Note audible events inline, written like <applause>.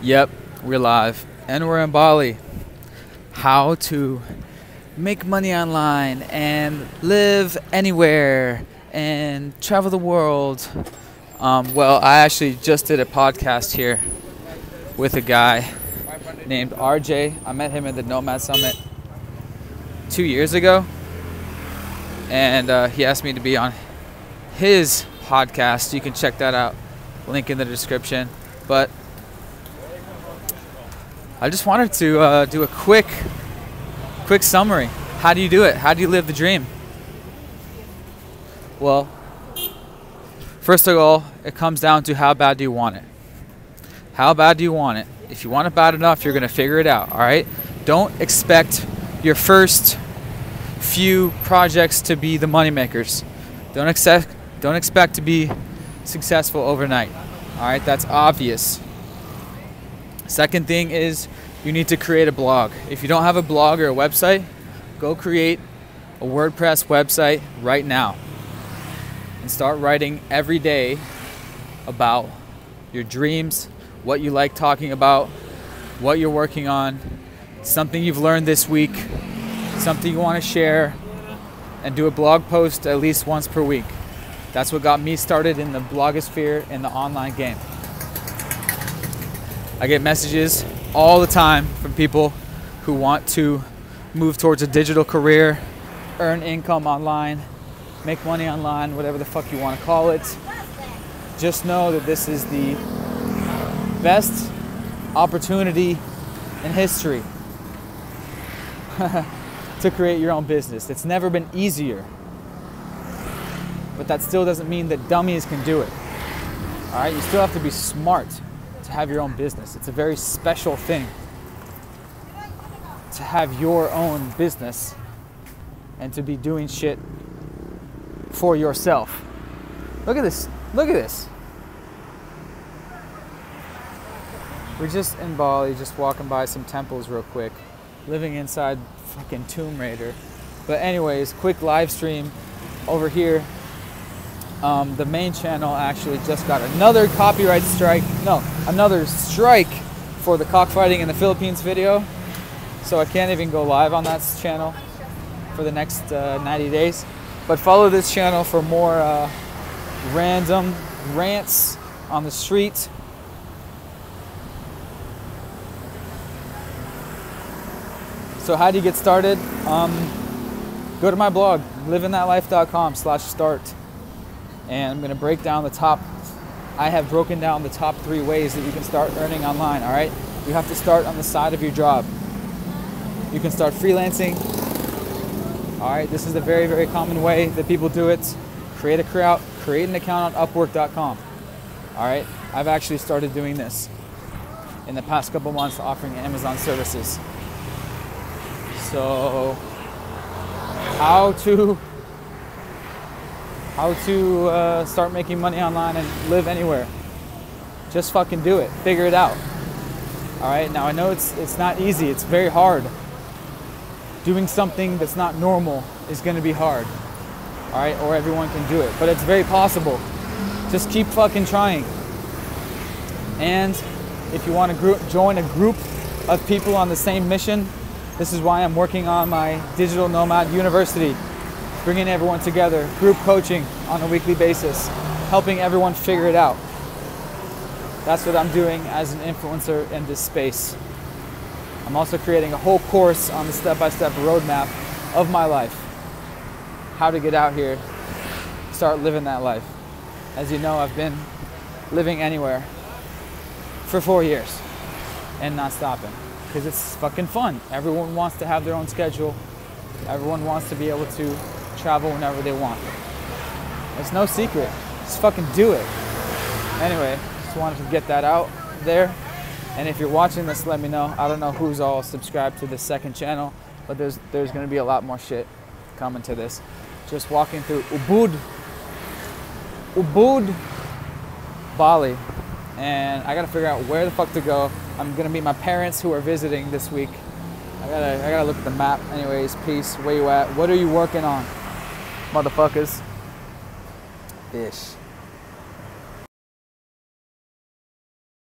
Yep, we're live. And we're in Bali. How to make money online and live anywhere and travel the world. Um, well, I actually just did a podcast here with a guy named RJ. I met him at the Nomad Summit two years ago. And uh, he asked me to be on his podcast. You can check that out. Link in the description. But I just wanted to uh, do a quick, quick summary. How do you do it? How do you live the dream? Well, first of all, it comes down to how bad do you want it. How bad do you want it? If you want it bad enough, you're gonna figure it out. All right. Don't expect your first few projects to be the moneymakers. Don't expect don't expect to be successful overnight. All right, that's obvious. Second thing is you need to create a blog. If you don't have a blog or a website, go create a WordPress website right now and start writing every day about your dreams, what you like talking about, what you're working on, something you've learned this week, something you want to share, and do a blog post at least once per week. That's what got me started in the blogosphere in the online game. I get messages all the time from people who want to move towards a digital career, earn income online, make money online, whatever the fuck you want to call it. Just know that this is the best opportunity in history <laughs> to create your own business. It's never been easier. But that still doesn't mean that dummies can do it. All right, you still have to be smart to have your own business. It's a very special thing to have your own business and to be doing shit for yourself. Look at this. Look at this. We're just in Bali, just walking by some temples real quick, living inside fucking Tomb Raider. But, anyways, quick live stream over here um, the main channel actually just got another copyright strike. No, another strike for the cockfighting in the Philippines video. So I can't even go live on that channel for the next uh, 90 days. But follow this channel for more uh, random rants on the street. So how do you get started? Um, go to my blog, livingthatlife.com slash start and I'm to break down the top. I have broken down the top three ways that you can start earning online. All right, you have to start on the side of your job. You can start freelancing. All right, this is a very very common way that people do it. Create a crowd, create an account on Upwork.com. All right, I've actually started doing this in the past couple months, offering Amazon services. So, how to how to uh, start making money online and live anywhere. Just fucking do it. Figure it out. All right. Now I know it's it's not easy. It's very hard. Doing something that's not normal is going to be hard. All right. Or everyone can do it, but it's very possible. Just keep fucking trying. And if you want to group, join a group of people on the same mission, this is why I'm working on my digital nomad university bringing everyone together, group coaching on a weekly basis, helping everyone figure it out. That's what I'm doing as an influencer in this space. I'm also creating a whole course on the step by step roadmap of my life. How to get out here, start living that life. As you know, I've been living anywhere for four years and not stopping because it's fucking fun. Everyone wants to have their own schedule, everyone wants to be able to travel whenever they want. It's no secret. Just fucking do it. Anyway, just wanted to get that out there. And if you're watching this, let me know. I don't know who's all subscribed to the second channel, but there's there's gonna be a lot more shit coming to this. Just walking through Ubud, Ubud, Bali, and I gotta figure out where the fuck to go. I'm gonna meet my parents who are visiting this week. I gotta I gotta look at the map. Anyways, peace. Where you at? What are you working on? Motherfuckers. Ish.